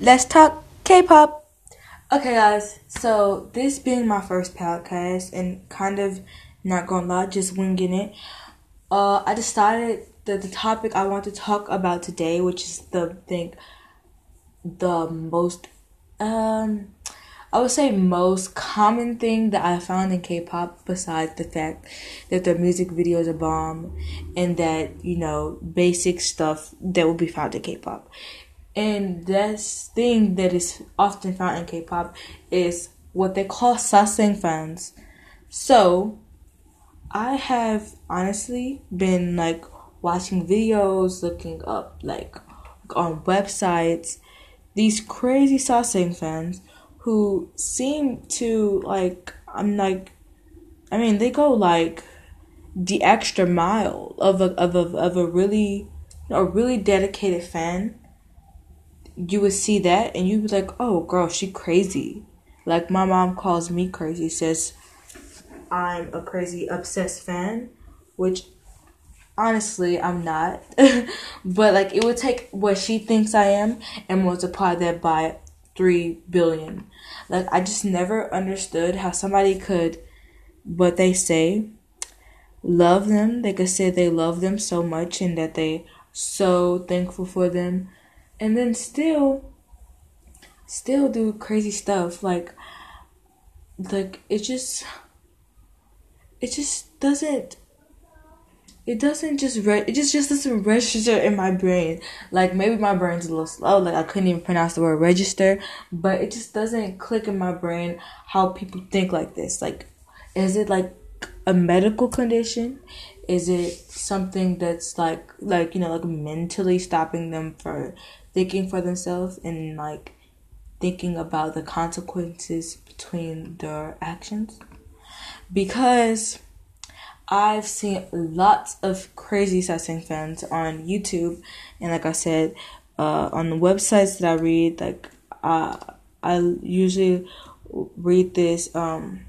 let's talk K-pop. Okay, guys. So this being my first podcast and kind of not gonna lie, just winging it. Uh, I decided that the topic I want to talk about today, which is the think the most um I would say most common thing that I found in K-pop besides the fact that their music videos are bomb and that, you know, basic stuff that will be found in K-pop. And this thing that is often found in K-pop is what they call sasaeng fans. So, I have honestly been like watching videos, looking up like on websites, these crazy sasaeng fans who seem to like I'm like I mean they go like the extra mile of a of a of a really a really dedicated fan you would see that and you'd be like oh girl she crazy. Like my mom calls me crazy says i'm a crazy obsessed fan which honestly i'm not. But like it would take what she thinks i am and multiply that by 3 billion. Like I just never understood how somebody could what they say love them. They could say they love them so much and that they so thankful for them and then still still do crazy stuff like like it just it just doesn't it doesn't just re- it just just doesn't register in my brain. Like maybe my brain's a little slow, like I couldn't even pronounce the word register, but it just doesn't click in my brain how people think like this. Like is it like a medical condition? Is it something that's like like you know like mentally stopping them for thinking for themselves and like thinking about the consequences between their actions? Because I've seen lots of crazy sasaeng fans on YouTube, and like I said, uh, on the websites that I read, like uh, I usually read this. Um,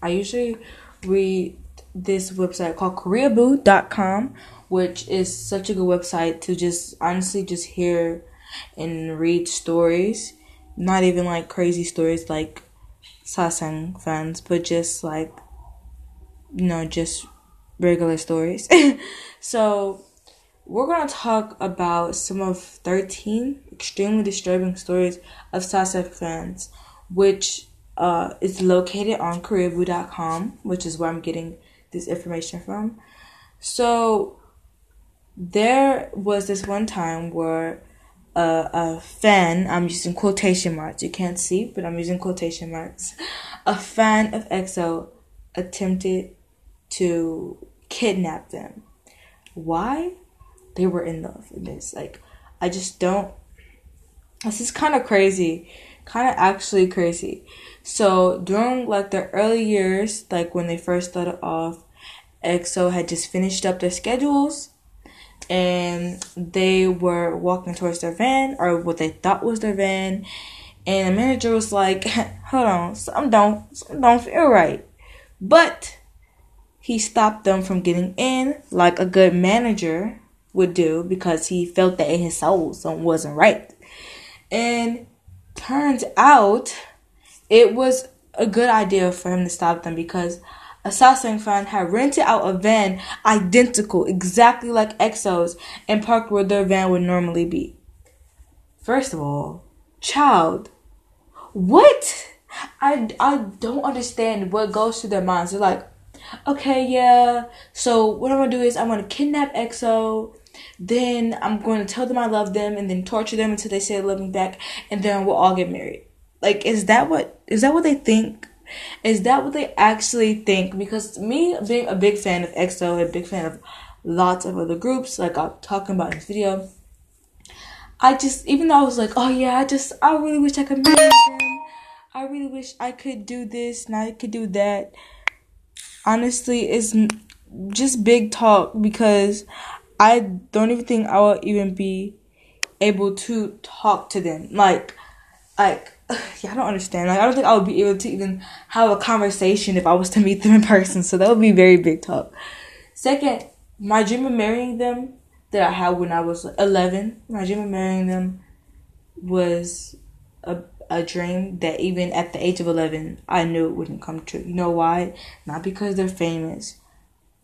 I usually read this website called KoreaBoo.com, which is such a good website to just honestly just hear and read stories. Not even like crazy stories like sasaeng fans, but just like you know, just regular stories. so, we're going to talk about some of 13 extremely disturbing stories of sasaeng fans, which uh, is located on KoreaBoo.com, which is where I'm getting this information from. So, there was this one time where a, a fan, I'm using quotation marks, you can't see, but I'm using quotation marks, a fan of EXO attempted to kidnap them. Why? They were in love in this. Like, I just don't. This is kind of crazy. Kind of actually crazy. So, during like the early years, like when they first started off, EXO had just finished up their schedules and they were walking towards their van or what they thought was their van and the manager was like hold on something don't something don't feel right but he stopped them from getting in like a good manager would do because he felt that in his soul something wasn't right. And turns out it was a good idea for him to stop them because a fan had rented out a van identical, exactly like EXO's, and parked where their van would normally be. First of all, child, what? I, I don't understand what goes through their minds. They're like, okay, yeah. So what I'm gonna do is I'm gonna kidnap EXO. Then I'm going to tell them I love them, and then torture them until they say they love me back, and then we'll all get married. Like, is that what is that what they think? Is that what they actually think? Because me being a big fan of EXO, a big fan of lots of other groups, like I'm talking about in this video, I just even though I was like, oh yeah, I just I really wish I could meet them. I really wish I could do this and I could do that honestly it's just big talk because I don't even think I will even be able to talk to them. Like, like, yeah, I don't understand. Like, I don't think I would be able to even have a conversation if I was to meet them in person. So that would be very big talk. Second, my dream of marrying them that I had when I was 11, my dream of marrying them was a a dream that even at the age of 11 I knew it wouldn't come true. You know why? Not because they're famous,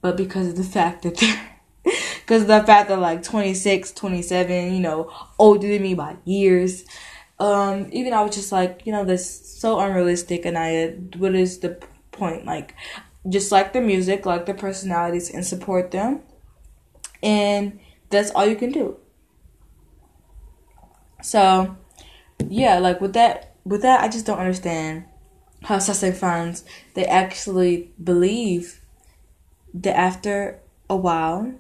but because of the fact that they're because of the fact that like 26, 27, you know, older than me by years. Um, even I was just like, you know, that's so unrealistic and I what is the point? Like just like the music, like the personalities and support them. And that's all you can do. So yeah, like with that with that I just don't understand how Sasaeng fans they actually believe that after a while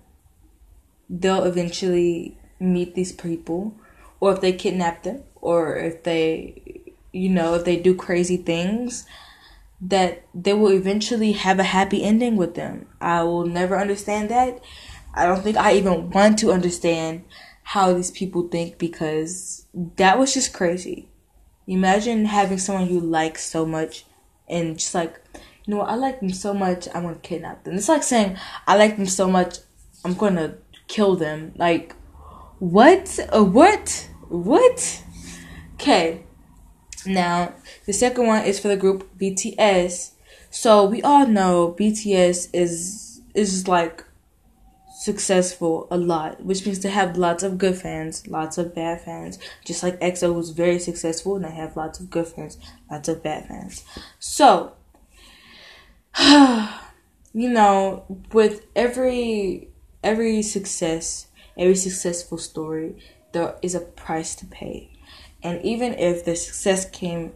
they'll eventually meet these people or if they kidnap them or if they you know if they do crazy things that they will eventually have a happy ending with them i will never understand that i don't think i even want to understand how these people think because that was just crazy. Imagine having someone you like so much and just like, you know I like them so much, I'm gonna kidnap them. It's like saying, I like them so much, I'm gonna kill them. Like, what? Uh, what? What? Okay. Now, the second one is for the group BTS. So we all know BTS is is like successful a lot, which means they have lots of good fans, lots of bad fans. Just like EXO was very successful and they have lots of good fans, lots of bad fans. So, you know, with every every success, every successful story, there is a price to pay. And even if the success came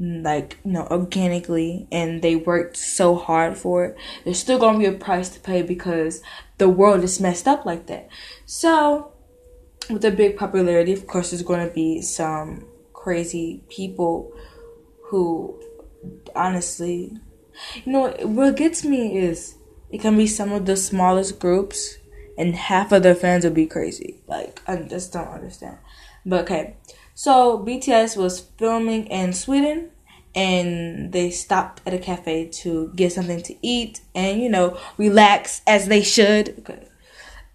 like you know organically and they worked so hard for it there's still gonna be a price to pay because the world is messed up like that. So with the big popularity of course there's gonna be some crazy people who honestly you know what gets me is it can be some of the smallest groups and half of their fans will be crazy. Like i just don't understand. But okay so BTS was filming in Sweden and they stopped at a cafe to get something to eat and you know relax as they should.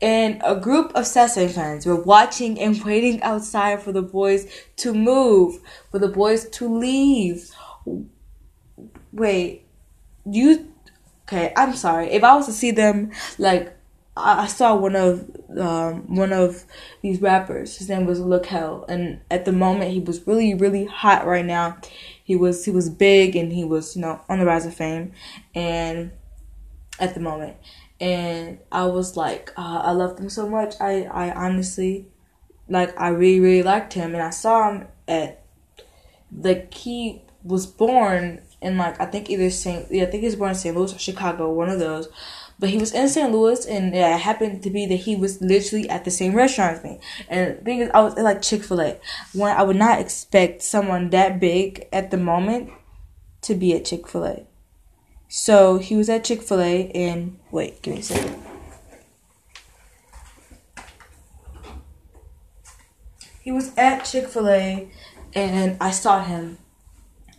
And a group of Sasaeng fans were watching and waiting outside for the boys to move, for the boys to leave. Wait, you okay? I'm sorry. If I was to see them like I saw one of um, one of these rappers. His name was Luh Kel, and at the moment he was really really hot right now. He was he was big and he was you know on the rise of fame, and at the moment, and I was like uh, I loved him so much. I I honestly like I really really liked him, and I saw him at like he was born in like I think either St. Yeah, I think he was born in St. Louis or Chicago, one of those. But he was in St. Louis, and it happened to be that he was literally at the same restaurant as me. And thing is, I was at like Chick Fil A. When I would not expect someone that big at the moment to be at Chick Fil A. So he was at Chick Fil A, and wait, give me a second. He was at Chick Fil A, and I saw him,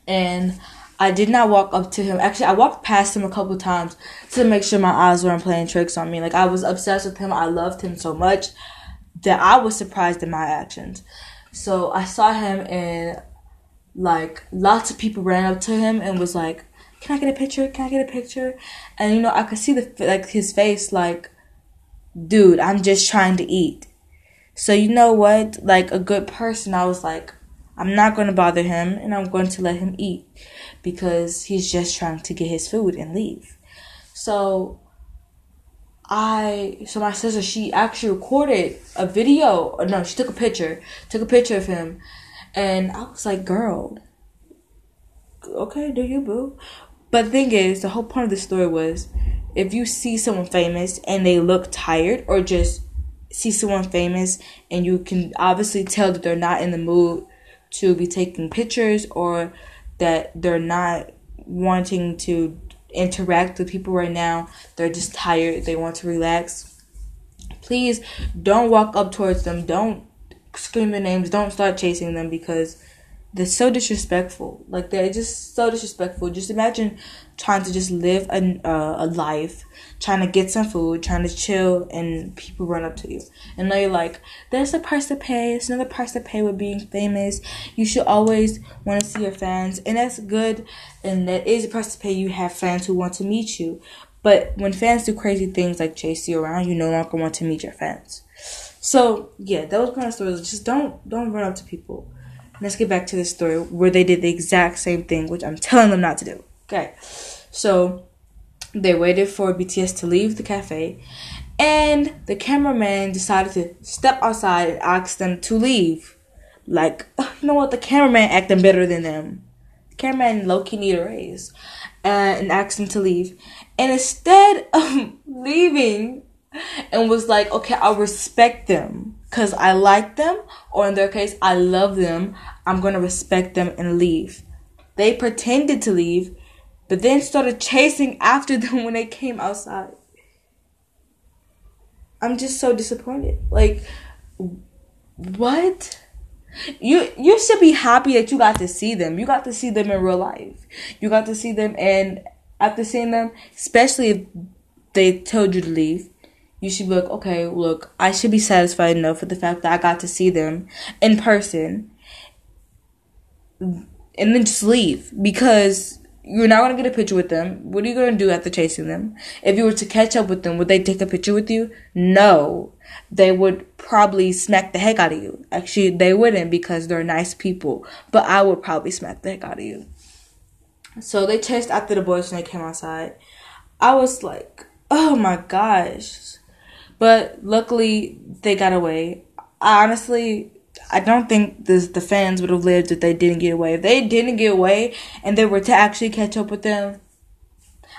and I did not walk up to him. Actually, I walked past him a couple times to make sure my eyes weren't playing tricks on me. Like I was obsessed with him. I loved him so much that I was surprised at my actions. So I saw him and like lots of people ran up to him and was like, "Can I get a picture? Can I get a picture?" And you know, I could see the like his face like, "Dude, I'm just trying to eat." So you know what? Like a good person, I was like, I'm not going to bother him and I'm going to let him eat because he's just trying to get his food and leave. So I so my sister she actually recorded a video. No, she took a picture. Took a picture of him, and I was like, "Girl, okay, do you boo?" But the thing is, the whole point of the story was, if you see someone famous and they look tired, or just see someone famous and you can obviously tell that they're not in the mood to be taking pictures or that they're not wanting to interact with people right now. They're just tired. They want to relax. Please don't walk up towards them. Don't scream their names. Don't start chasing them because they're so disrespectful. Like they're just so disrespectful. Just imagine trying to just live a, uh, a life, trying to get some food, trying to chill, and people run up to you. And now you're like, there's a price to pay. There's another price to pay with being famous. You should always want to see your fans, and that's good. And that is a price to pay. You have fans who want to meet you. But when fans do crazy things like chase you around, you no longer want to meet your fans. So yeah, those kind of stories. Just don't don't run up to people let's get back to the story where they did the exact same thing, which I'm telling them not to do. Okay, so they waited for BTS to leave the cafe, and the cameraman decided to step outside and ask them to leave. Like, you know what? The cameraman acting better than them. The cameraman low key need a raise, uh, and asked them to leave. And instead of leaving, and was like, okay, I'll respect them because I like them, or in their case, I love them, I'm going to respect them and leave. They pretended to leave, but then started chasing after them when they came outside. I'm just so disappointed. Like, what? You you should be happy that you got to see them. You got to see them in real life. You got to see them, and after seeing them, especially if they told you to leave, you should be like, okay, look, I should be satisfied enough with the fact that I got to see them in person and then just leave because you're not going to get a picture with them. What are you going to do after chasing them? If you were to catch up with them, would they take a picture with you? No. They would probably smack the heck out of you. Actually, they wouldn't because they're nice people, but I would probably smack the heck out of you. So they chased after the boys when they came outside. I was like, oh my gosh but luckily, they got away. Honestly, I don't think the the fans would have lived if they didn't get away. If they didn't get away and they were to actually catch up with them,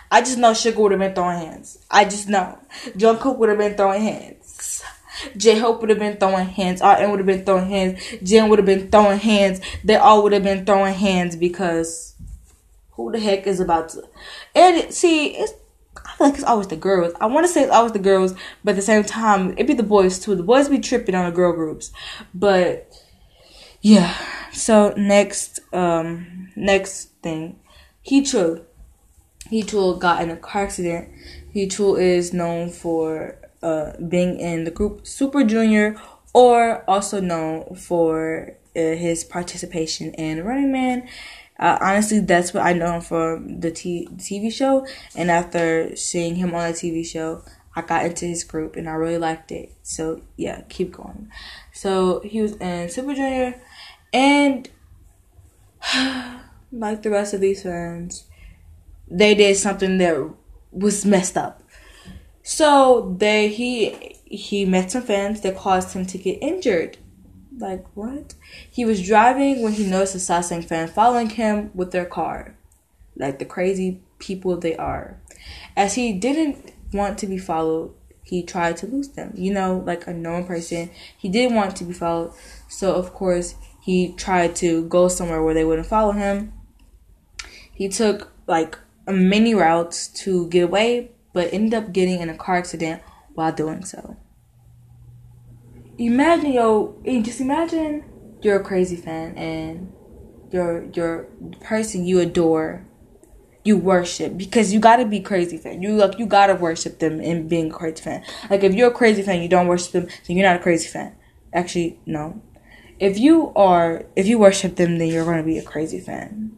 I just know Suga would have been throwing hands. I just know Jungkook would have been throwing hands. J Hope would have been throwing hands. RM would have been throwing hands. Jin would have been throwing hands. They all would have been throwing hands because who the heck is about to? And see, it's I feel like it's always the girls. I want to say it's always the girls, but at the same time, it be the boys too. The boys be tripping on the girl groups, but yeah. So next, um, next thing, Heechul. Heechul got in a car accident. Heechul is known for uh being in the group Super Junior, or also known for uh, his participation in Running Man uh, honestly, that's what I know him from the t- TV show. And after seeing him on the TV show, I got into his group and I really liked it. So yeah, keep going. So he was in Super Junior, and like the rest of these fans, they did something that was messed up. So they he he met some fans that caused him to get injured. Like what? He was driving when he noticed a Sasaeng fan following him with their car. Like the crazy people they are. As he didn't want to be followed, he tried to lose them. You know, like a known person. He didn't want to be followed. So of course he tried to go somewhere where they wouldn't follow him. He took like many routes to get away, but ended up getting in a car accident while doing so imagine yo eh, just imagine you're a crazy fan and you're you're person you adore you worship because you gotta be crazy fan. You like you gotta worship them in being a crazy fan. Like if you're a crazy fan, you don't worship them, then you're not a crazy fan. Actually, no. If you are, if you worship them, then you're gonna be a crazy fan.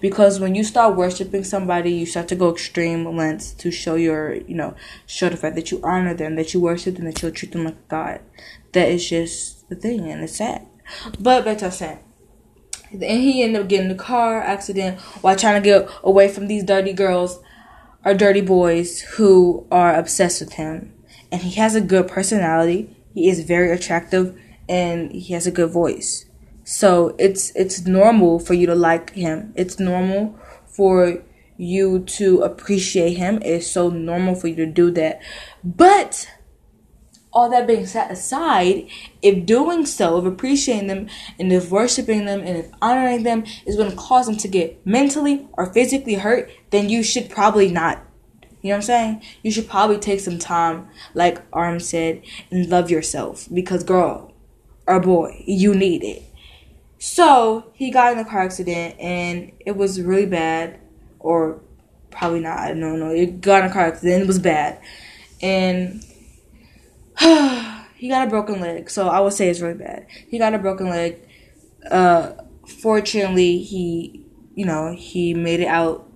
Because when you start worshiping somebody, you start to go extreme lengths to show your, you know, show the fact that you honor them, that you worship them, that you'll treat them like god. That is just the thing, and it's sad. But back to saying. And he ended up getting in a car accident while trying to get away from these dirty girls or dirty boys who are obsessed with him. And he has a good personality. He is very attractive and he has a good voice. So it's it's normal for you to like him. It's normal for you to appreciate him. It's so normal for you to do that. But all that being set aside, if doing so, if appreciating them and if worshiping them and if honoring them is going to cause them to get mentally or physically hurt, then you should probably not. You know what I'm saying? You should probably take some time, like RM said, and love yourself. Because, girl or boy, you need it. So he got in a car accident and it was really bad, or probably not. I don't know. He got in a car accident. It was bad, and he got a broken leg. So I would say it's really bad. He got a broken leg. Uh, fortunately, he you know he made it out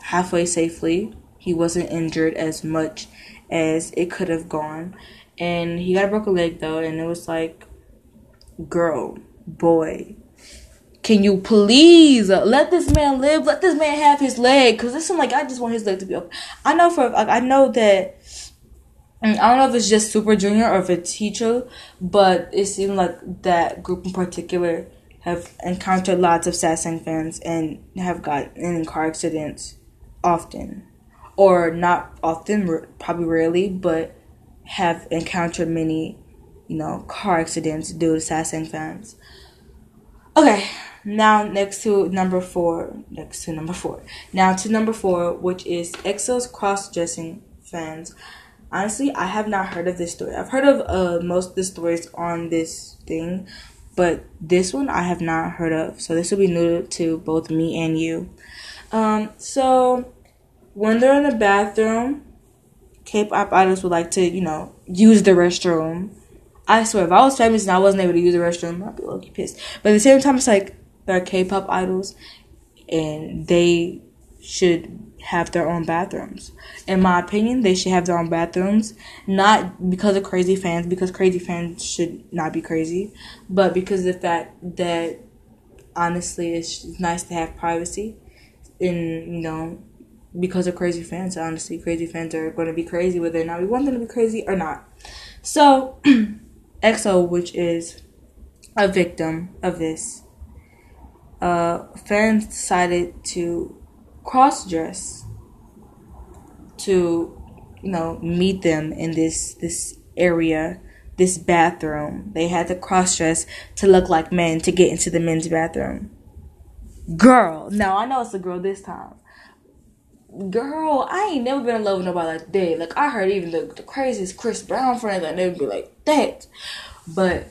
halfway safely. He wasn't injured as much as it could have gone, and he got a broken leg though, and it was like, girl, boy, can you please uh, let this man live? Let this man have his leg. Cause listen, like I just want his leg to be okay. I know for I know that. Mm, I don't know if it's just Super Junior or if it's Heechul, but it seemed like that group in particular have encountered lots of Sasaeng fans and have gotten in car accidents often, or not often, probably rarely, but have encountered many, you know, car accidents due to Sasaeng fans. Okay, now next to number four, next to number four. Now to number four, which is EXO's cross-dressing fans. Honestly, I have not heard of this story. I've heard of uh, most of the stories on this thing, but this one I have not heard of. So this will be new to both me and you. Um, so when they're in the bathroom, K-pop idols would like to, you know, use the restroom. I swear, if I was famous and I wasn't able to use the restroom, I'd be lucky pissed. But at the same time, it's like they're K-pop idols, and they should have their own bathrooms. In my opinion, they should have their own bathrooms, not because of crazy fans, because crazy fans should not be crazy, but because of the fact that honestly, it's nice to have privacy, and you know, because of crazy fans. Honestly, crazy fans are going to be crazy whether or not we want them to be crazy or not. So, EXO, which is a victim of this, uh, fans decided to cross dress to, you know, meet them in this this area, this bathroom. They had to cross dress to look like men to get into the men's bathroom. Girl, now I know it's a girl this time. Girl, I ain't never been in love with nobody like that. Like I heard even the, the craziest Chris Brown friends like they would be like that. But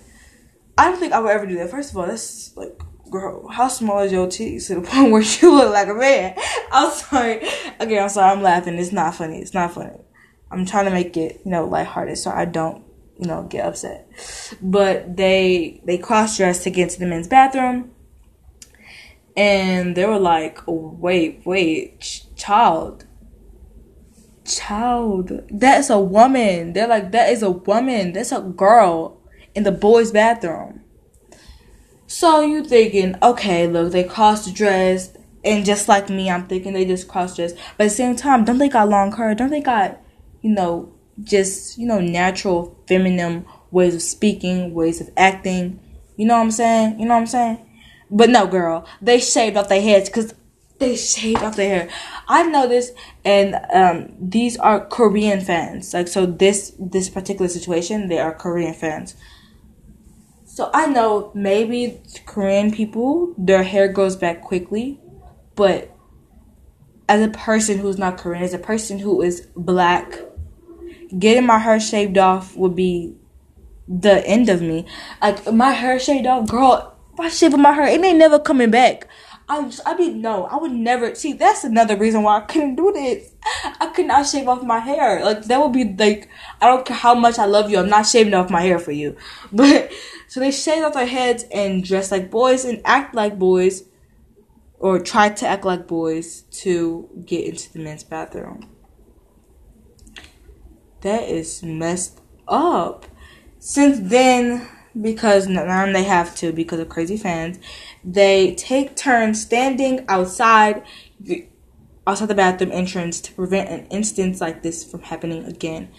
I don't think I would ever do that. First of all, that's like girl, how small is your titties to the point where you look like a man? I'm sorry. Okay, I'm sorry. I'm laughing. It's not funny. It's not funny. I'm trying to make it, you know, lighthearted so I don't, you know, get upset. But they they cross dressed to get into the men's bathroom, and they were like, "Wait, wait, child." Child, that's a woman. They're like, that is a woman. That's a girl in the boys' bathroom. So you thinking, okay, look, they cross dressed, and just like me, I'm thinking they just cross dressed. But at the same time, don't they got long hair? Don't they got, you know, just you know, natural feminine ways of speaking, ways of acting? You know what I'm saying? You know what I'm saying? But no, girl, they shaved off their heads because they shaved off their hair. I know this, and um, these are Korean fans. Like so, this this particular situation, they are Korean fans. So I know maybe Korean people, their hair grows back quickly, but as a person who's not Korean, as a person who is black, getting my hair shaved off would be the end of me. Like my hair shaved off, girl. I shave my hair, it ain't never coming back. I just, I mean, no, I would never. See, that's another reason why I couldn't do this. I could not shave off my hair. Like that would be like, I don't care how much I love you, I'm not shaving off my hair for you. But so they shave off their heads and dress like boys and act like boys, or try to act like boys to get into the men's bathroom. That is messed up. Since then, because now they have to because of crazy fans, they take turns standing outside the outside the bathroom entrance to prevent an instance like this from happening again.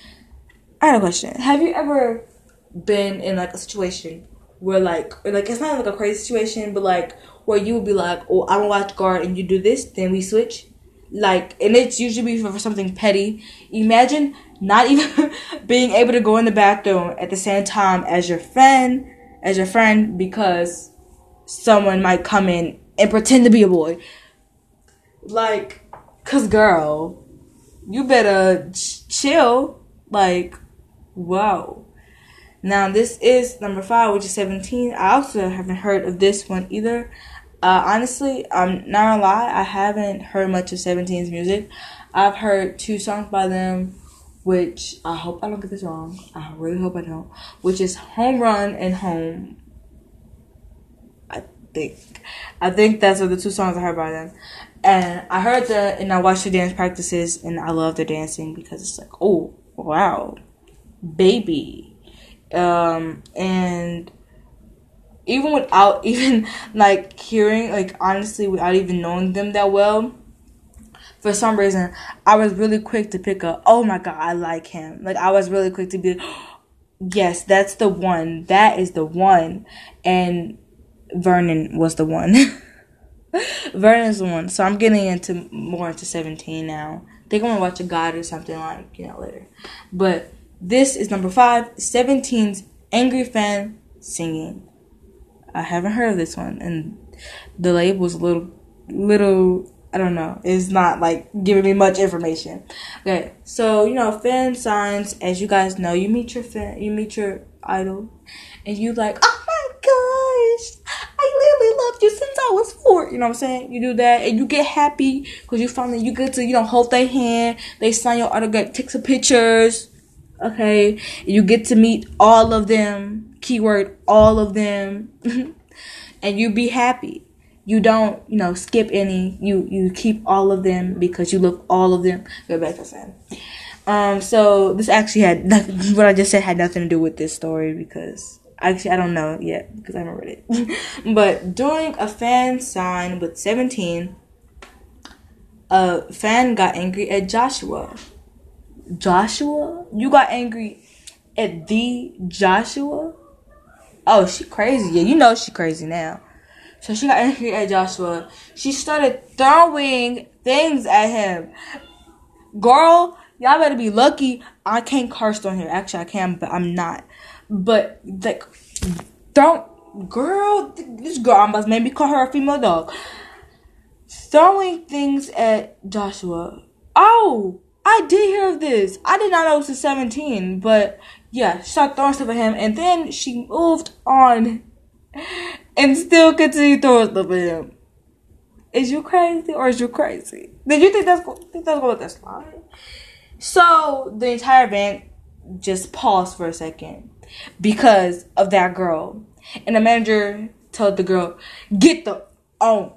I have a question. Have you ever been in like a situation where like like it's not like a crazy situation, but like where you would be like, Oh, I'm a watch guard and you do this, then we switch? Like and it's usually for, something petty. Imagine not even being able to go in the bathroom at the same time as your friend as your friend because someone might come in and pretend to be a boy. Like, cause girl, you better ch- chill. Like, wow. Now this is number five, which is seventeen. I also haven't heard of this one either. Uh, honestly, I'm not gonna lie, I haven't heard much of 17's music. I've heard two songs by them, which I hope I don't get this wrong. I really hope I don't. Which is Home Run and Home. I think. I think that's the two songs I heard by them. And I heard that and I watched the dance practices and I love the dancing because it's like, oh, wow, baby. Um, and even without even like hearing, like honestly, without even knowing them that well, for some reason, I was really quick to pick up, oh my god, I like him. Like I was really quick to be, yes, that's the one. That is the one. And Vernon was the one. Vernon is the one. So I'm getting into more into 17 now. I think I'm gonna watch a God or something like, you know, later. But this is number five, 17's Angry Fan Singing. I haven't heard of this one, and the label's a little, little. I don't know. It's not like giving me much information. Okay, so you know, fan signs. As you guys know, you meet your fan, you meet your idol, and you like, oh my gosh, I literally loved you since I was four. You know what I'm saying? You do that, and you get happy because you finally you get to you know hold their hand. They sign your autograph, take some pictures. Okay, you get to meet all of them keyword all of them and you be happy. You don't you know skip any. You you keep all of them because you love all of them. Go back to um so this actually had nothing, what i just said had nothing to do with this story because actually i don't know yet because i haven't read it. But during a fan sign with 17 a fan got angry at joshua. Joshua? You got angry at the joshua Oh, she crazy. Yeah, you know she crazy now. So she got angry at Joshua. She started throwing things at him. Girl, y'all better be lucky. I can't curse on here. Actually, I can, but I'm not. But like, don't, girl. This girl almost made me call her a female dog. Throwing things at Joshua. Oh, I did hear of this. I did not know it was a 17, but yeah, she started throwing stuff at him, and then she moved on and still continued throwing stuff at him. Is you crazy or is you crazy? Did you think that's think that's going this line? So the entire band just paused for a second because of that girl, and the manager told the girl, "Get the on."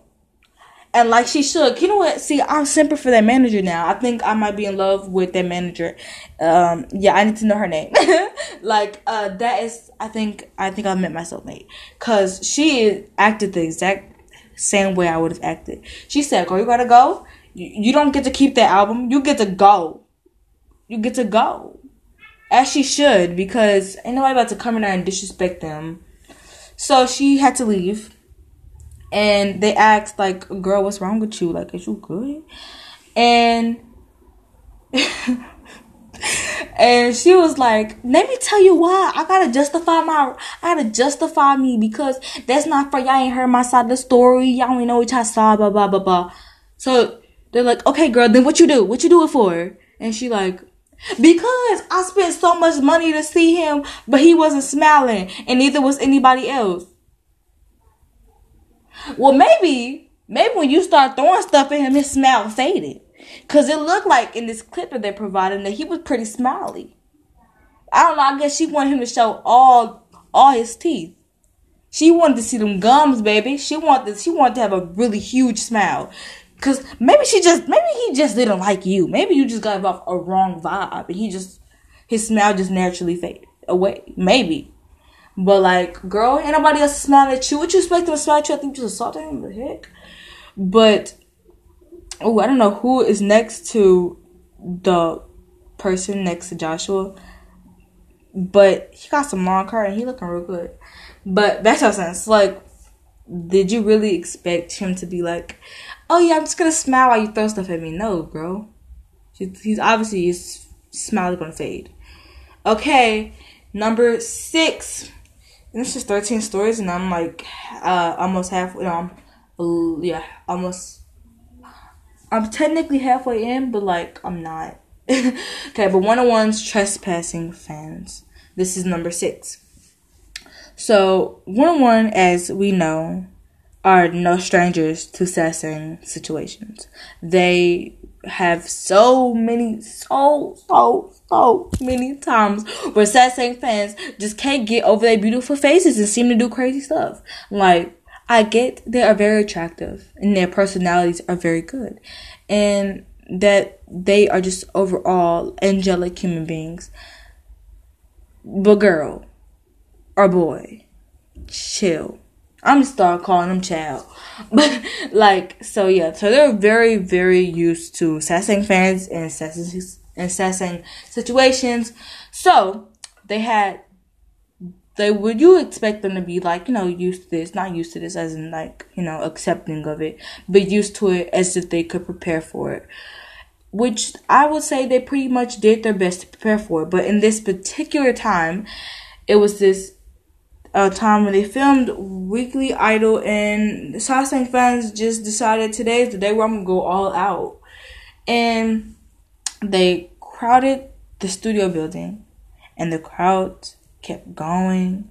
And like she should. You know what? See, I'm simple for that manager now. I think I might be in love with that manager. Um, yeah, I need to know her name. like, uh, that is. I think. I think I met my soulmate because she acted the exact same way I would have acted. She said, "Girl, you gotta go. You, you don't get to keep that album. You get to go. You get to go." As she should, because ain't nobody about to come in there and disrespect them. So she had to leave and they asked like girl what's wrong with you? Like is you good? And and she was like let me tell you why. I gotta justify my i gotta justify me because that's not for y'all ain't heard my side of the story. Y'all ain't know what y'all saw blah blah blah blah. So they're like okay girl then what you do? What you do it for? And she like because I spent so much money to see him, but he wasn't smiling, and neither was anybody else. Well, maybe, maybe when you start throwing stuff at him, his smile faded. Cause it looked like in this clip that they provided that he was pretty smiley. I don't know. I guess she wanted him to show all all his teeth. She wanted to see them gums, baby. She wanted she wanted to have a really huge smile. Cause maybe she just maybe he just didn't like you. Maybe you just got off a wrong vibe and he just his smile just naturally faded away. Maybe. But like, girl, ain't nobody else smiling at you. What you expect them to smile at you? I think you just assaulted him. The heck. But oh, I don't know who is next to the person next to Joshua. But he got some long hair and he looking real good. But that's what saying. like, did you really expect him to be like, oh yeah, I'm just gonna smile while you throw stuff at me? No, bro. He's obviously his smile is gonna fade. Okay, number six and just 13 stories and i'm like uh almost halfway um yeah almost i'm technically halfway in but like i'm not okay but Wanna One's trespassing fans This is number six. So, 101, as we know, are no strangers to sasaeng situations. They have so many, so, so, so many times where sasaeng fans just can't get over their beautiful faces and seem to do crazy stuff. Like, I get they are very attractive and their personalities are very good. And that they are just overall angelic human beings. But girl or boy, chill. I'm start calling them child. But like so yeah, so they're very, very used to sasaeng fans and sasaeng and sasaeng situations. So they had they would you expect them to be like you know used to this not used to this as in like you know accepting of it but used to it as if they could prepare for it which i would say they pretty much did their best to prepare for it but in this particular time it was this uh, time when they filmed weekly idol and the sasaeng fans just decided today is the day where i'm gonna go all out and they crowded the studio building and the crowd kept going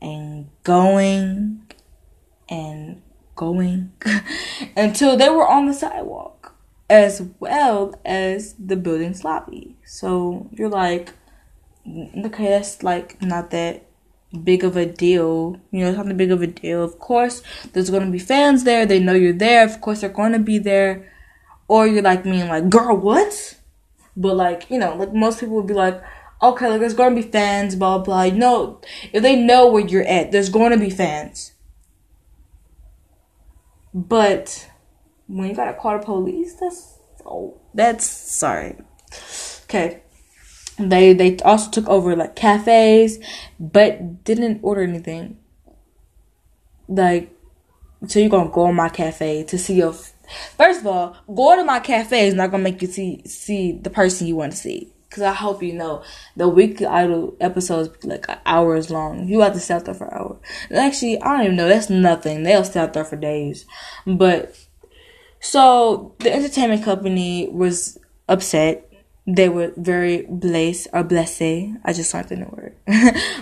and going and going until they were on the sidewalk as well as the building's lobby. So you're like, okay, that's like not that big of a deal. You know, it's not that big of a deal. Of course, there's to be fans there. They know you're there. Of course, they're to be there. Or you're like me and like, girl, what? But like, you know, like most people would be like, okay, like there's gonna be fans, blah blah. No, if they know where you're at, there's gonna be fans. But when you gotta call the police, that's oh, that's sorry. Okay, they they also took over like cafes, but didn't order anything. Like, so you're gonna go on my cafe to see your. First of all, going to my cafe is not gonna make you see see the person you want to see. Cause I hope you know the weekly idol episodes like hours long. You have to stay out there for an hour. And actually, I don't even know. That's nothing. They'll stay out there for days. But so the entertainment company was upset. They were very blessed or blessé. I just learned the new word.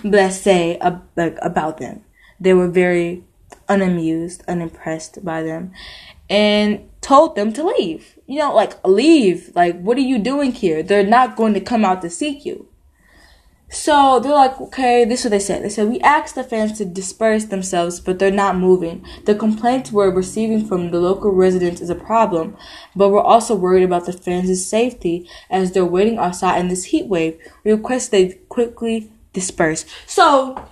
blessé blessed like about them. They were very unamused, unimpressed by them, and told them to leave you know, like leave. Like, what are you doing here? They're not going to come out to seek you. So they're like, okay, this is what they said. They said, we asked the fans to disperse themselves, but they're not moving. The complaints we're receiving from the local residents is a problem, but we're also worried about the fans' safety as they're waiting outside in this heat wave. We request they quickly disperse. So,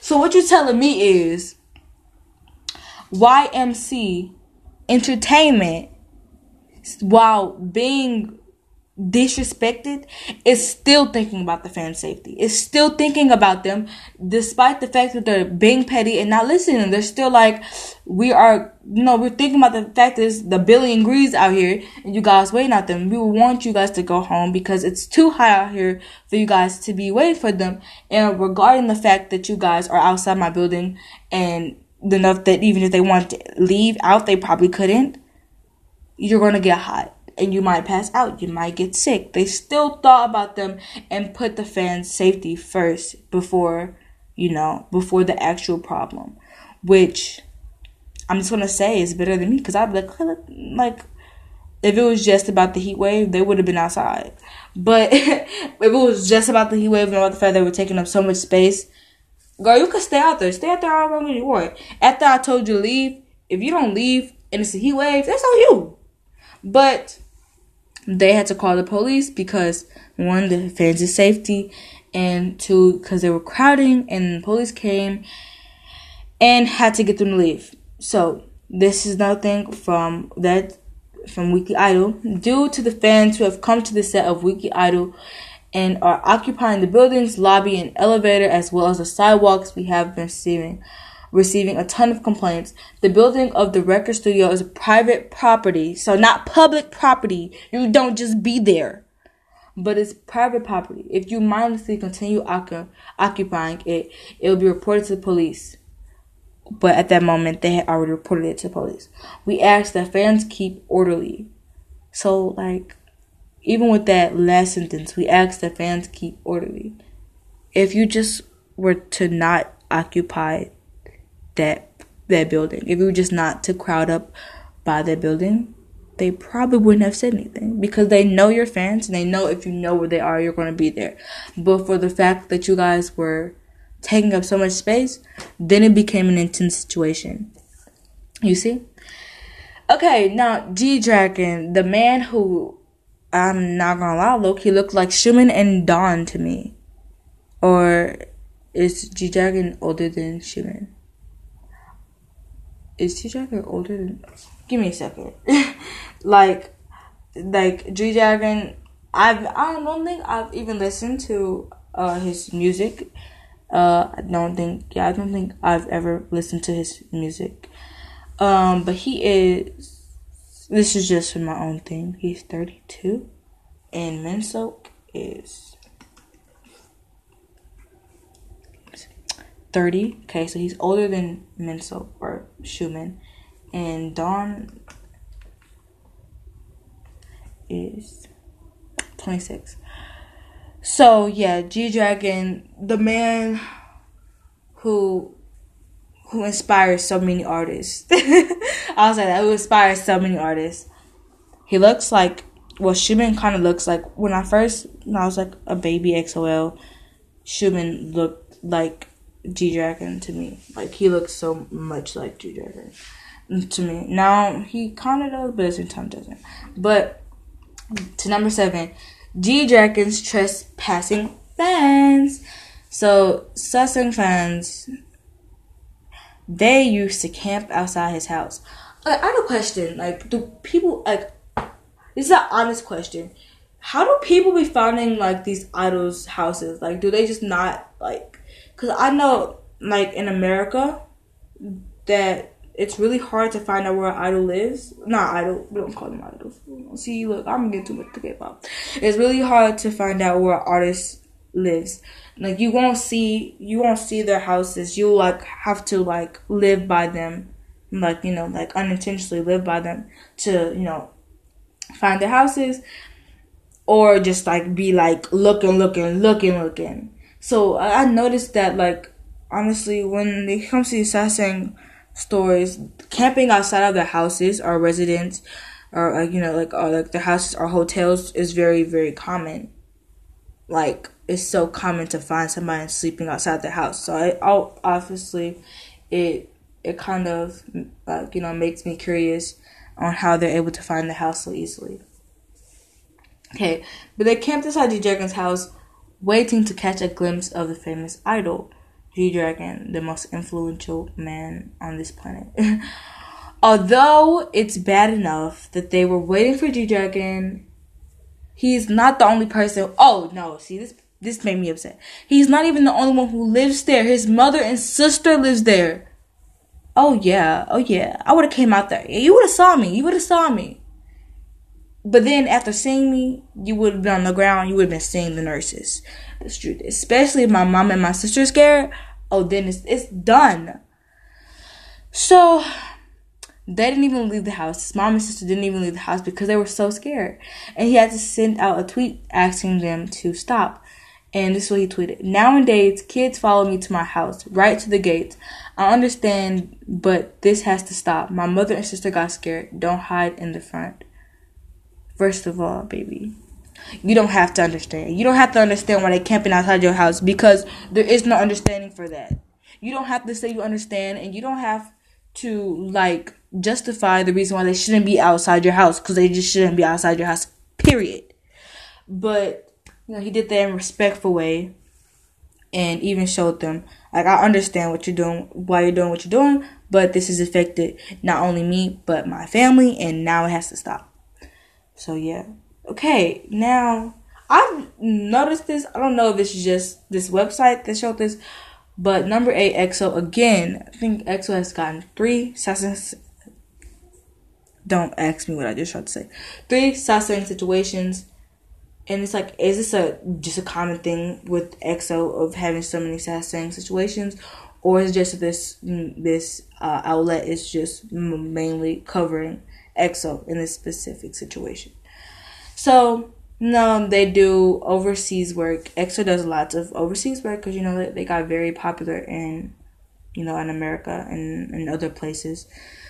so what you're telling me is YMC Entertainment while being disrespected is still thinking about the fan safety. It's still thinking about them despite the fact that they're being petty and not listening. They're still like, we are, you know, we're thinking about the fact is the billion greens out here and you guys waiting out them. We want you guys to go home because it's too high out here for you guys to be waiting for them. And regarding the fact that you guys are outside my building and enough that even if they want to leave out, they probably couldn't you're going to get hot and you might pass out. You might get sick. They still thought about them and put the fans' safety first before, you know, before the actual problem, which I'm just to say is better than me because I'd be like, like, if it was just about the heat wave, they would have been outside. But if it was just about the heat wave and about the fact they were taking up so much space, girl, you could stay out there. Stay out there all long as you want. After I told you to leave, if you don't leave and it's a heat wave, that's on you. But they had to call the police because one, the fans' safety, and two, because they were crowding, and police came and had to get them to leave. So this is nothing from that from Weekly Idol due to the fans who have come to the set of Weekly Idol and are occupying the buildings, lobby, and elevator as well as the sidewalks we have been receiving receiving a ton of complaints. The building of the record studio is private property, so not public property. You don't just be there, but it's private property. If you mindlessly continue occupying it, it will be reported to the police. But at that moment, they had already reported it to police. We ask that fans keep orderly. So, like, even with that last sentence, we ask that fans keep orderly. if you just were to not occupy that that building, if you were just not to crowd up by that building, they probably wouldn't have said anything because they know your fans and they know if you know where they are, you're going to be there. But for the fact that you guys were taking up so much space, then it became an intense situation. You see? Okay, now G Dragon, the man who I'm not gonna lie, look, he looked like Xiumin and Dawn to me. Or is G Dragon older than Xiumin? Is G Dragon older than? Give me a second. like, like G Dragon, I've I don't think I've even listened to uh, his music. Uh, I don't think yeah I don't think I've ever listened to his music. Um, but he is. This is just for my own thing. He's 32, and Minseok is 30. Okay, so he's older than Minseok or Xiumin, and Don is 26. So yeah, G Dragon, the man who who inspires so many artists. I'll say that who inspires so many artists. He looks like well, Xiumin kind of looks like when I first when I was like a baby EXO-L. Xiumin looked like G Dragon to me. Like he looks so much like G Dragon to me. Now he kind of does, but at the same time doesn't. But to number seven, G Dragon's trespassing fans. So Sasaeng fans, they used to camp outside his house. I have a question. Like, do people like? This is an honest question. How do people be finding like these idols' houses? Like, do they just not like? Cause I know, like in America, that it's really hard to find out where an idol lives. Not idol, we don't call them idols. See, look, I'm getting too much to K-pop. It's really hard to find out where an artist lives. Like you won't see, you won't see their houses. You like have to like live by them, like you know, like unintentionally live by them to you know find their houses, or just like be like looking, looking, looking, looking. So I noticed that like honestly, when it comes to Sasaeng stories, camping outside of their houses or residents, or like you know, like or like their houses or hotels is very very common. Like it's so common to find somebody sleeping outside their house. So it obviously it it kind of like you know makes me curious on how they're able to find the house so easily. Okay, but they camped inside G Dragon's house, waiting to catch a glimpse of the famous idol. G Dragon, the most influential man on this planet. Although it's bad enough that they were waiting for G Dragon, he's not the only person. Oh no, see this this made me upset. He's not even the only one who lives there. His mother and sister lives there. Oh yeah, oh yeah. I would have came out there. You would have saw me. You would have saw me. But then after seeing me, you would have been on the ground. You would have been seeing the nurses. That's true. Especially if my mom and my sister scared. Oh, then it's it's done. So they didn't even leave the house. His mom and sister didn't even leave the house because they were so scared. And he had to send out a tweet asking them to stop. And this is what he tweeted. Nowadays, kids follow me to my house, right to the gates. I understand, but this has to stop. My mother and sister got scared. Don't hide in the front. First of all, baby, you don't have to understand. You don't have to understand why they're camping outside your house because there is no understanding for that. You don't have to say you understand, and you don't have to like justify the reason why they shouldn't be outside your house because they just shouldn't be outside your house. Period. But you know, he did that in a respectful way, and even showed them like I understand what you're doing, why you're doing what you're doing, but this has affected not only me but my family, and now it has to stop. So yeah. Okay, now I've noticed this. I don't know if it's just this website that showed this, but number eight EXO again. I think EXO has gotten three Sasaeng. Don't ask me what I just tried to say. Three Sasaeng situations, and it's like, is this a just a common thing with EXO of having so many Sasaeng situations, or is just this this uh, outlet is just mainly covering EXO in this specific situation? So No, they do overseas work. EXO does lots of overseas work because you know they, they got very popular in, you know, in America and in other places.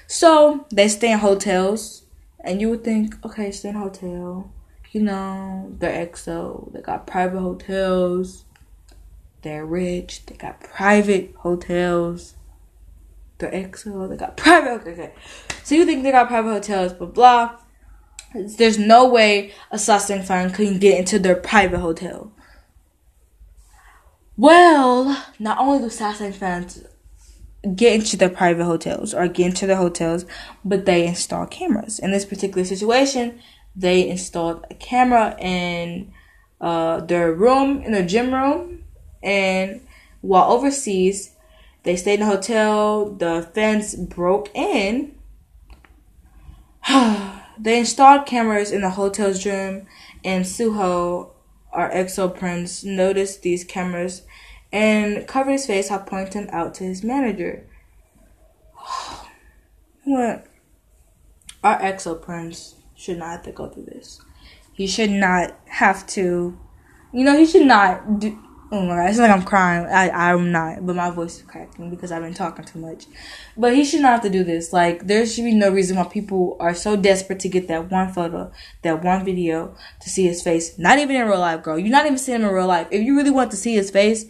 So they stay in hotels, and you would think, okay, stay in hotel. You know, they're EXO. They got private hotels. They're rich. They got private hotels. They're EXO. They got private. Okay, okay. So you think they got private hotels, blah blah there's no way a Sasaeng fan can get into their private hotel. Well, not only do Sasaeng fans get into their private hotels or get into their hotels, but they install cameras. In this particular situation, they installed a camera in uh, their room, in their gym room, and while overseas, they stayed in a hotel. The fence broke in. They installed cameras in the hotel's room, and Suho, our EXO prince, noticed these cameras and covered his face while pointing out to his manager. what? Our EXO prince should not have to go through this. He should not have to, you know, he should not do Oh my god, it's like I'm crying. I I'm not, but my voice is cracking because I've been talking too much. But he should not have to do this. Like there should be no reason why people are so desperate to get that one photo, that one video to see his face. Not even in real life, girl. You're not even seeing him in real life. If you really want to see his face,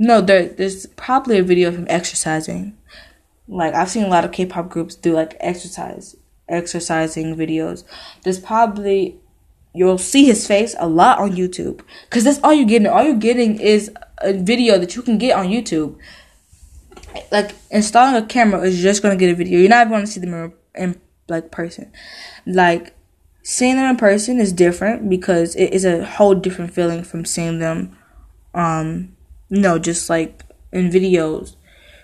no, there there's probably a video of him exercising. Like I've seen a lot of K-pop groups do like exercise exercising videos. There's probably you'll see his face a lot on YouTube because that's all you're getting. All you're getting is a video that you can get on YouTube. Like installing a camera is just gonna get a video. You're not even going to see them in, like person. Like seeing them in person is different because it is a whole different feeling from seeing them, um, know, just like in videos.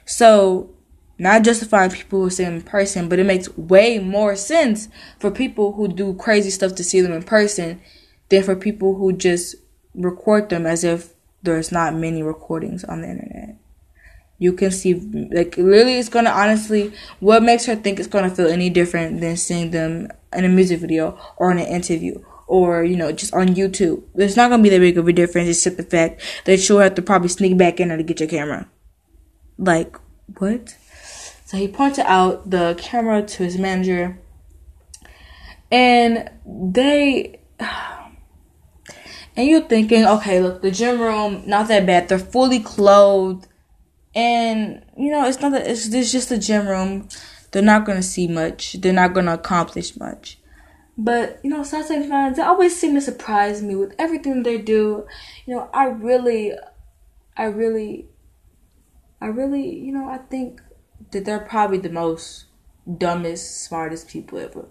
So not justifying people who see them in person, but it makes way more sense for people who do crazy stuff to see them in person than for people who just record them as if there's not many recordings on the internet. You can see, like, literally, it's gonna honestly, what makes her think it's gonna feel any different than seeing them in a music video or in an interview or, you know, just on YouTube? There's not gonna be that big of a difference except the fact that you'll have to probably sneak back in there to get your camera. Like, what? So he pointed out the camera to his manager, and they. And you're thinking, okay, look, the gym room, not that bad. They're fully clothed, and you know, it's not that it's, it's just a gym room. They're not gonna see much. They're not gonna accomplish much. But you know, Sasaeng fans, they always seem to surprise me with everything they do. You know, I really, I really, I really, you know, I think that they're probably the most dumbest, smartest people ever.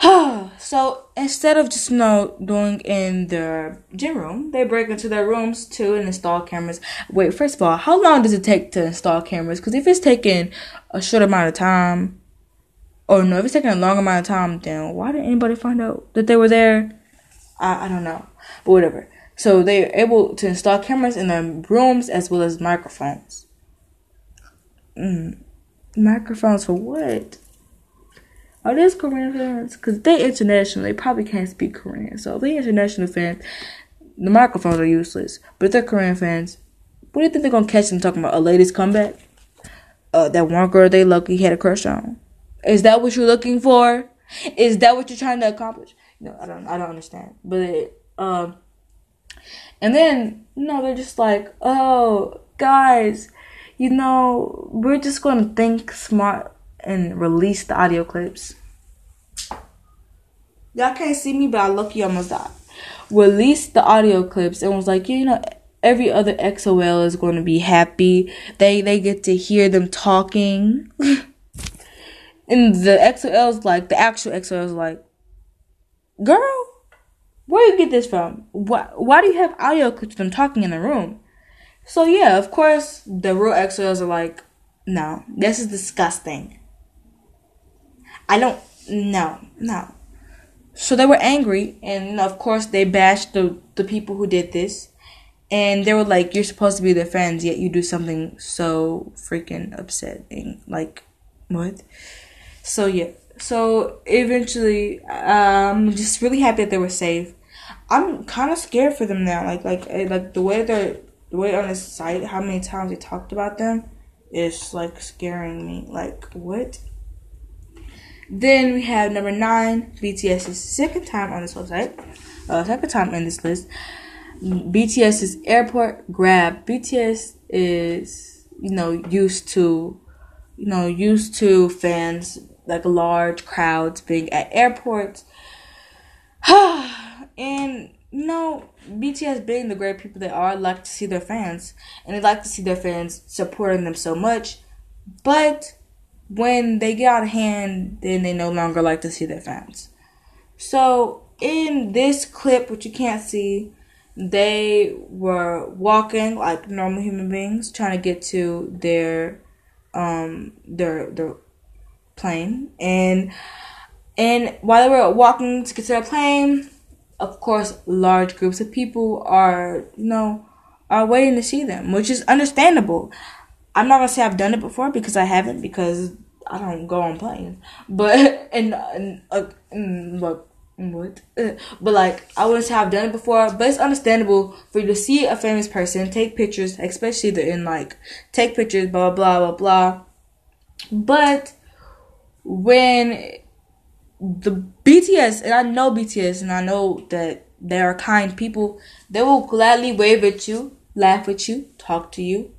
so instead of just you know doing in their gym room, they break into their rooms too and install cameras. Wait, first of all, how long does it take to install cameras? Because if it's taking a short amount of time, or no, if it's taking a long amount of time, then why did anybody find out that they were there? I, I don't know, but whatever. So they're able to install cameras in their rooms as well as microphones. Mm. Microphones for what? Are these Korean fans? Because they international, they probably can't speak Korean. So if they international fans, the microphones are useless. But if they're Korean fans, what do you think they're gonna catch them talking about? A lady's comeback? Uh, that one girl they lucky had a crush on. Is that what you're looking for? Is that what you're trying to accomplish? No, I don't. I don't understand. But um, and then no, they're just like, oh, guys, you know, we're just going to think smart and release the audio clips. Y'all can't see me, but I look you almost died. Release the audio clips and was like, you know, every other EXO-L is going to be happy. They they get to hear them talking. and the EXO-L's like the actual EXO-L's like, girl, where you get this from? Why why do you have audio clips of them talking in the room? So yeah, of course, the real EXO-Ls are like, no, this is disgusting. I don't, no, no. So they were angry, and of course they bashed the the people who did this, and they were like, "You're supposed to be their friends, yet you do something so freaking upsetting." Like, what? So yeah, so eventually, I'm just really happy that they were safe. I'm kind of scared for them now. Like like eh, like the way they're the way on the site, how many times they talked about them, is like scaring me. Like what? Then we have number nine, BTS's second time on this website, uh, second time in this list. BTS's airport grab. BTS is you know used to you know used to fans like large crowds being at airports. and you know, BTS being the great people they are, like to see their fans, and they like to see their fans supporting them so much. But when they get out of hand, then they no longer like to see their fans. So in this clip, which you can't see, they were walking like normal human beings, trying to get to their um their their plane, and and while they were walking to get to their plane, of course, large groups of people are, you know, are waiting to see them, which is understandable. I'm not gonna say I've done it before because I haven't because I don't go on planes. But and, and uh, look. What? But like, I wouldn't say I've done it before, but it's understandable for you to see a famous person, take pictures, especially they're in like, take pictures, blah, blah, blah, blah. But when the BTS, and I know BTS, and I know that they are kind people. They will gladly wave at you, laugh at you, talk to you.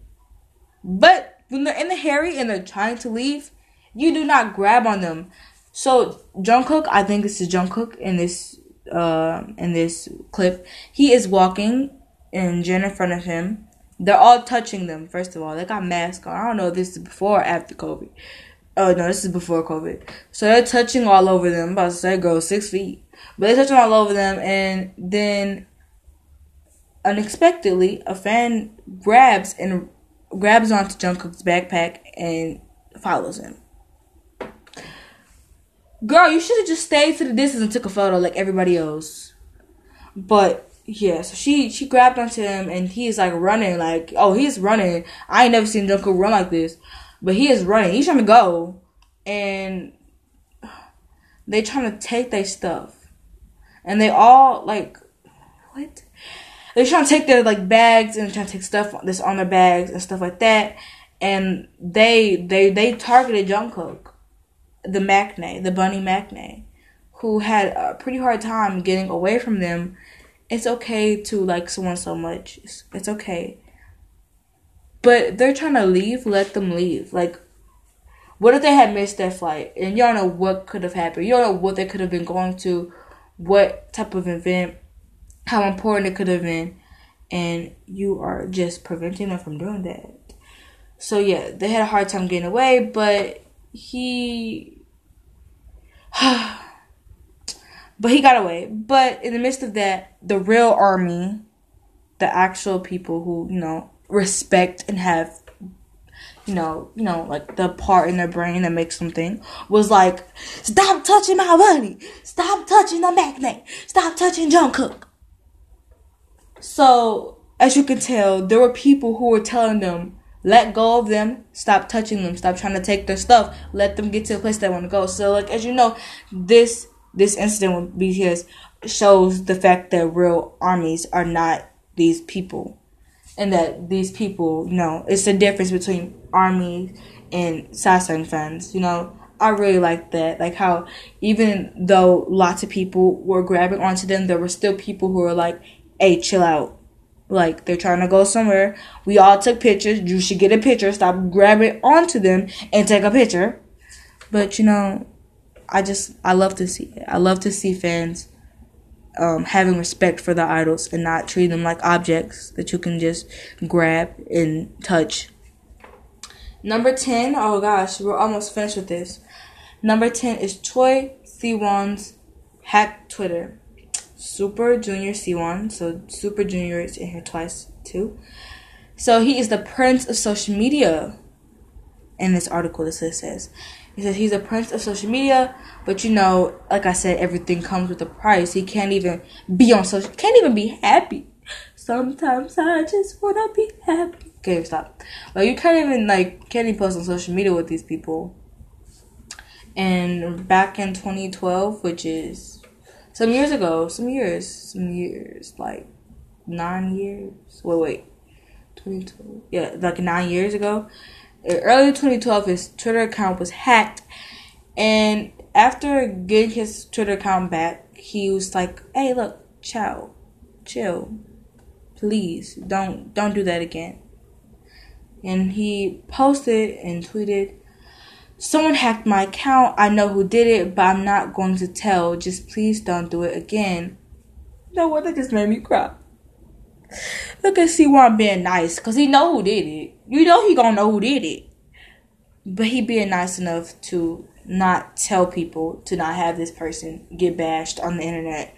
But when they're in the hurry and they're trying to leave, you do not grab on them. So Jungkook, I think this is Jungkook in this uh in this clip. He is walking and Jin in front of him. They're all touching them. First of all, they got masks on. I don't know if this is before or after COVID. Oh no, this is before COVID. So they're touching all over them. I'm about to say go six feet. But they're touching all over them and then unexpectedly a fan grabs and grabs onto Jungkook's backpack and follows him. Girl, you should have just stayed to the distance and took a photo like everybody else. But yeah, so she she grabbed onto him and he's like running like oh he's running. I ain't never seen Jungkook run like this. But he is running. He's trying to go, and they trying to take their stuff, and they all like what? They're trying to take their like bags and trying to take stuff that's on their bags and stuff like that. And they they they targeted Jungkook, the maknae, the bunny maknae, who had a pretty hard time getting away from them. It's okay to like someone so much. It's, it's okay but they're trying to leave, let them leave. Like, what if they had missed their flight? And don't know what could have happened. You don't know what they could have been going to, what type of event, how important it could have been. And you are just preventing them from doing that. So, yeah, they had a hard time getting away, but he. but he got away. But in the midst of that, the real army, the actual people who, you know, respect and have you know, you know, like the part in their brain that makes them think was like, stop touching my money, stop touching the maknae, stop touching Jungkook. So, as you can tell, there were people who were telling them, let go of them, stop touching them, stop trying to take their stuff, let them get to the place they want to go. So, like as you know, this this incident with BTS shows the fact that real armies are not these people and that these people, you know, it's the difference between army and Sasaeng fans. You know, I really like that. Like how even though lots of people were grabbing onto them, there were still people who were like, "Hey, chill out." Like they're trying to go somewhere. We all took pictures. You should get a picture. Stop grabbing onto them and take a picture. But you know, I just I love to see it. I love to see fans um, having respect for the idols and not treating them like objects that you can just grab and touch. Number 10, oh gosh, we're almost finished with this. Number 10 is Choi Siwon's hack Twitter. Super Junior Siwon, so Super Junior is in here twice too. So he is the prince of social media in this article, this says. He says he's a prince of social media, but you know, like I said, everything comes with a price. He can't even be on social, can't even be happy. Sometimes I just wanna be happy. Okay, stop. Like you can't even like can't even post on social media with these people. And back in 2012, which is some years ago, some years, some years, like nine years. Wait, wait. 2012. Yeah, like nine years ago. Early 2012, his Twitter account was hacked. And after getting his Twitter account back, he was like, hey, look, chill, chill. Please, don't don't do that again. And he posted and tweeted, Someone hacked my account. I know who did it, but I'm not going to tell. Just please don't do it again. You know what? That just made me cry. Look at Siwon being nice, because he know who did it. You know he gonna know who did it. But he being nice enough to not tell people to not have this person get bashed on the internet.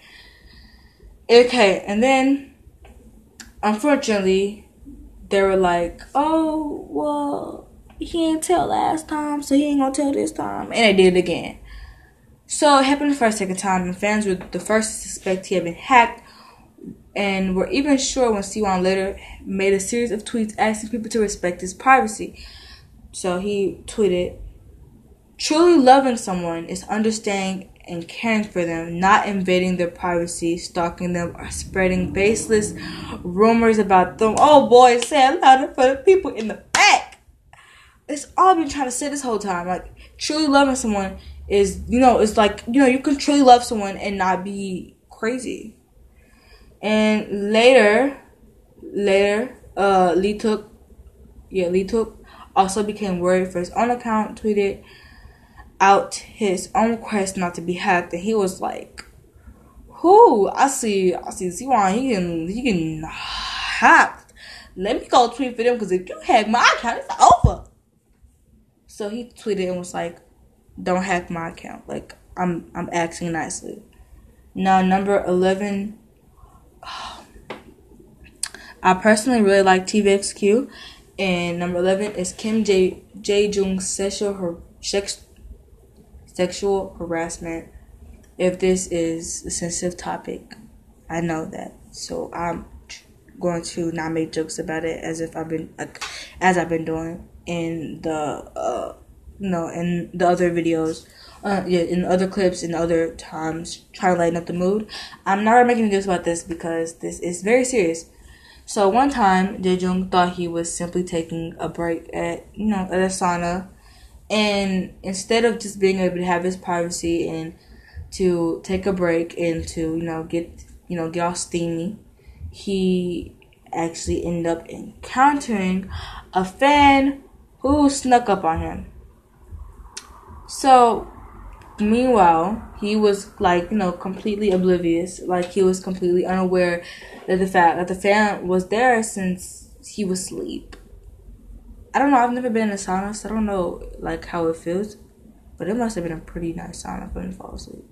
Okay, and then unfortunately, they were like, "Oh, well, he didn't tell last time, so he ain't gonna tell this time," and they did it again. So it happened the first second time, and fans were the first to suspect he had been hacked, and were even sure when Siwon later made a series of tweets asking people to respect his privacy. So he tweeted, "Truly loving someone is understanding and caring for them, not invading their privacy, stalking them, or spreading baseless rumors about them. Oh boy, say it louder for the people in the back. It's all I've been trying to say this whole time. Like, truly loving someone is, you know, it's like, you know, you can truly love someone and not be crazy and later later uh Leeteuk yeah Leeteuk also became worried for his own account tweeted out his own quest not to be hacked and he was like who? I see I see Siwon he can he can hack. let me go tweet for them because if you hack my account it's over so he tweeted and was like don't hack my account. Like I'm I'm acting nicely. Now number 11 I personally really like TVXQ, and number eleven is Kim J J Jung's sexual her sex sexual harassment. If this is a sensitive topic, I know that. So I'm going to not make jokes about it as if I've been like, as I've been doing in the uh no in the other videos. Uh, yeah, in other clips and other times, trying to lighten up the mood. I'm not making jokes about this because this is very serious. So one time, Jung thought he was simply taking a break at you know at a sauna and instead of just being able to have his privacy and to take a break and to, you know, get, you know, get all steamy, he actually ended up encountering a fan who snuck up on him. So, meanwhile, he was like, you know, completely oblivious. Like, he was completely unaware that the fact that the fan was there since he was asleep. I don't know. I've never been in a sauna, so I don't know like how it feels. But it must have been a pretty nice sauna for him to fall asleep.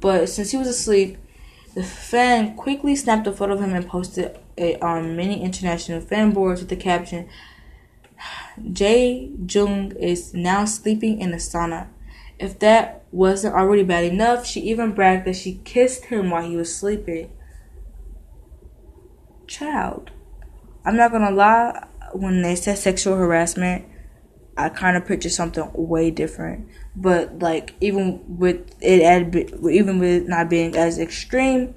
But since he was asleep, the fan quickly snapped a photo of him and posted it on many international fan boards with the caption, Jaejoong is now sleeping in the sauna. If that wasn't already bad enough, she even bragged that she kissed him while he was sleeping. Child. I'm not gonna lie, when they said sexual harassment, I kind of pictured something way different. But like even with it, even with it not being as extreme,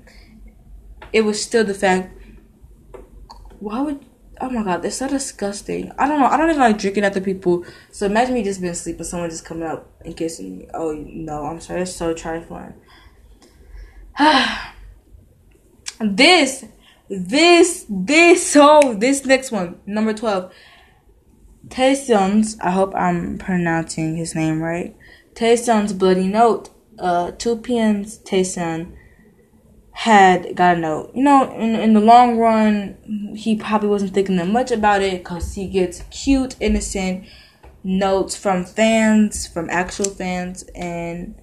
it was still the fact. Why would oh my god, that's so disgusting. I don't know. I don't even like drinking at the people. So imagine me just being asleep and someone just coming up and kissing me. Oh no, I'm sorry. That's so trifling. this this, this, oh, this next one, number 12. Taecyeon's, I hope I'm pronouncing his name right. Taecyeon's Bloody Note, uh, 2PM's Taeyeon had got a note. You know, in, in the long run, he probably wasn't thinking that much about it because he gets cute, innocent notes from fans, from actual fans, and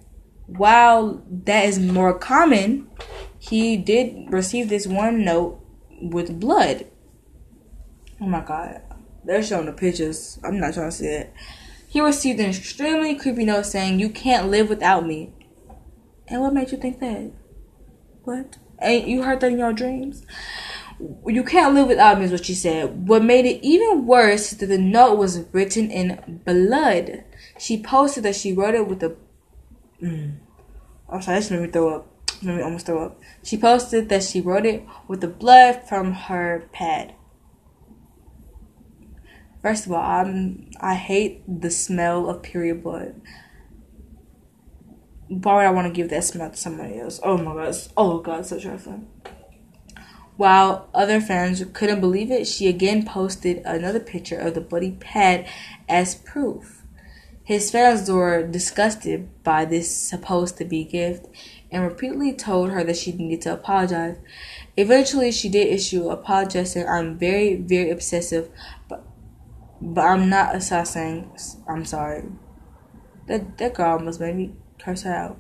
while that is more common, he did receive this one note with blood. Oh my god. They're showing the pictures. I'm not trying to see it. He received an extremely creepy note saying, You can't live without me. And what made you think that? What? And you heard that in your dreams? You can't live without me is what she said. What made it even worse is that the note was written in blood. She posted that she wrote it with a Mm. I'm sorry, this made me throw up. Made me almost throw up. She posted that she wrote it with the blood from her pad. First of all, I'm I hate the smell of period blood. Why would I want to give this to somebody else? Oh my god! Oh god, so trifling. While other fans couldn't believe it, she again posted another picture of the bloody pad as proof. His fans were disgusted by this supposed to be gift and repeatedly told her that she needed to apologize. Eventually, she did issue a apology I'm very, very obsessive, but, but I'm not a sasaeng. I'm sorry. That, that girl almost made me curse her out.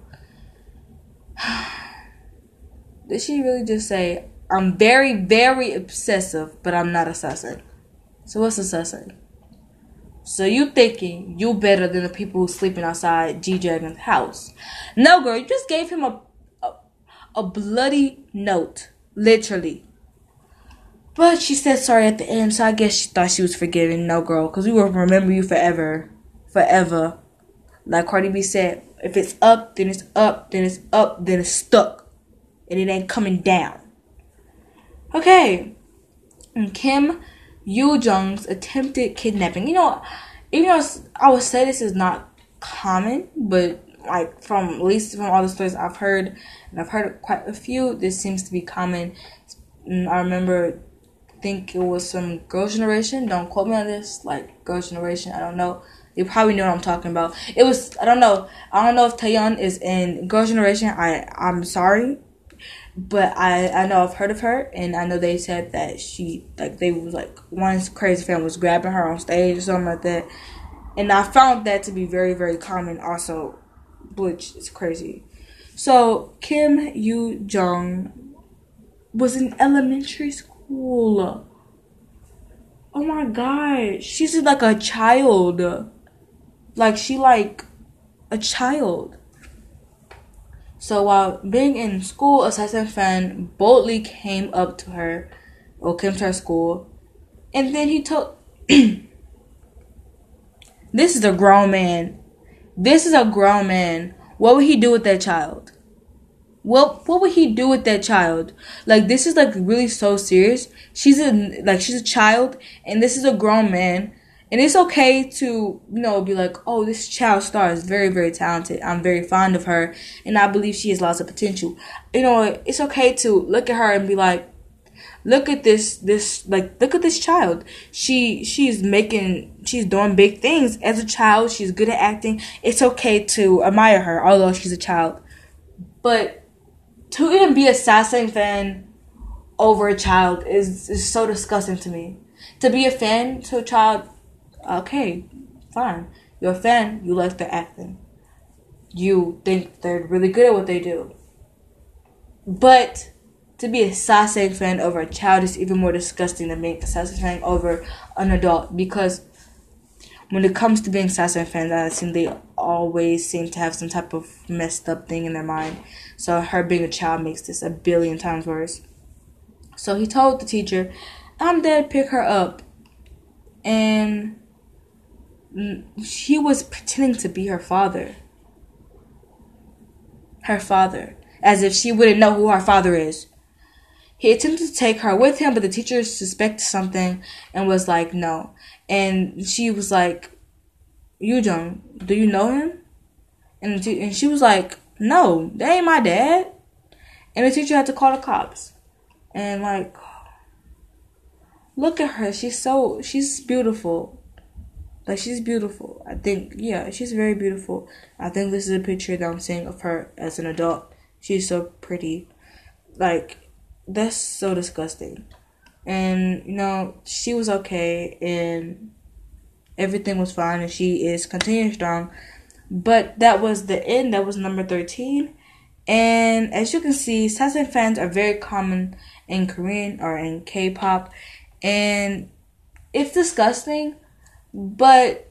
Did she really just say, I'm very, very obsessive, but I'm not a sasaeng? So what's a sasaeng? So you thinking you better than the people sleeping outside G Dragon's house? No, girl, you just gave him a, a a bloody note, literally. But she said sorry at the end, so I guess she thought she was forgiven. No, girl, because we will remember you forever, forever. Like Cardi B said, if it's up, then it's up, then it's up, then it's stuck, and it ain't coming down. Okay, and Kim Yoo Jung's attempted kidnapping. You know, even though I would say this is not common, but like from at least from all the stories I've heard, and I've heard quite a few, this seems to be common. Mm, I remember, think it was some Girls' Generation. Don't quote me on this. Like Girls' Generation, I don't know. You probably know what I'm talking about. It was I don't know. I don't know if Taeyeon is in Girls' Generation. I I'm sorry but I I know I've heard of her, and I know they said that she like they was like one crazy fan was grabbing her on stage or something like that, and I found that to be very very common also, which is crazy. So Kim Yoo Jung was in elementary school. Oh my god, she's like a child. Like she like a child. So while being in school, a Sasaeng fan boldly came up to her, or came to her school, and then he told, "This is a grown man. This is a grown man. What would he do with that child? What what would he do with that child? Like this is like really so serious. She's a like she's a child, and this is a grown man." And it's okay to, you know, be like, oh, this child star is very, very talented. I'm very fond of her. And I believe she has lots of potential. You know, it's okay to look at her and be like, look at this, this, like, look at this child. She, she's making, she's doing big things as a child. She's good at acting. It's okay to admire her, although she's a child. But to even be a Sasaeng fan over a child is, is so disgusting to me. To be a fan to a child okay, fine. You're a fan, you like their acting. You think they're really good at what they do. But to be a Sasaeng fan over a child is even more disgusting than being a Sasaeng fan over an adult because when it comes to being Sasaeng fans, I assume they always seem to have some type of messed up thing in their mind. So her being a child makes this a billion times worse. So he told the teacher, I'm there to pick her up. And he was pretending to be her father. Her father. As if she wouldn't know who her father is. He attempted to take her with him, but the teacher suspected something and was like, no. And she was like, You don't, do you know him? And, and she was like, no, that ain't my dad. And the teacher had to call the cops. And like, look at her. She's so, she's beautiful. Like she's beautiful. I think yeah, she's very beautiful. I think this is a picture that I'm seeing of her as an adult. She's so pretty. Like that's so disgusting. And you know, she was okay and everything was fine and she is continuing strong. But that was the end. That was number 13. And as you can see, Sasaeng fans are very common in Korean or in K-pop and it's disgusting but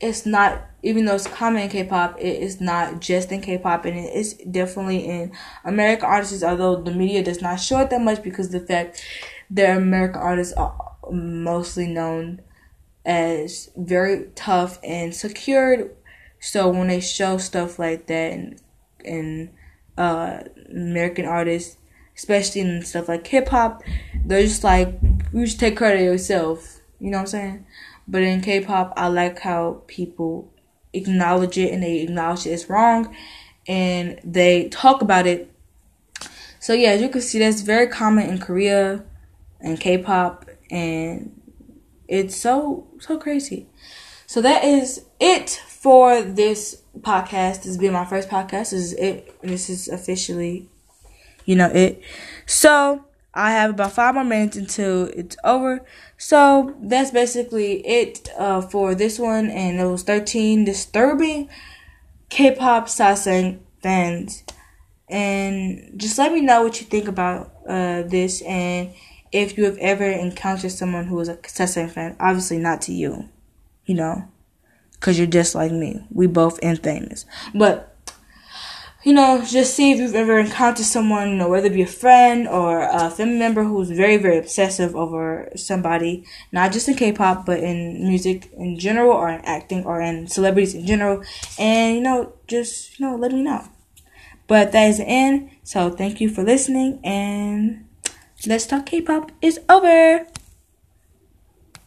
it's not even though it's common in K-pop, it is not just in K-pop, and it is definitely in American artists. Although the media does not show it that much because the fact that American artists are mostly known as very tough and secured, So when they show stuff like that and and uh, American artists, especially in stuff like hip hop, they're just like you should take credit yourself. You know what I'm saying? But in K-pop, I like how people acknowledge it and they acknowledge it's wrong, and they talk about it. So yeah, as you can see, that's very common in Korea and K-pop, and it's so so crazy. So that is it for this podcast. This been my first podcast. This is it. This is officially, you know, it. So I have about five more minutes until it's over. So that's basically it uh, for this one. And it was 13 disturbing K-pop sasaeng fans. And just let me know what you think about uh, this and if you have ever encountered someone who is a sasaeng fan. Obviously not to you, you know, because you're just like me. We both infamous. But you know, just see if you've ever encountered someone, you know, whether it be a friend or a family member who's very, very obsessive over somebody, not just in K-pop, but in music in general, or in acting, or in celebrities in general. And, you know, just, you know, let me know. But that is the end. So thank you for listening, and Let's Talk K-pop is over.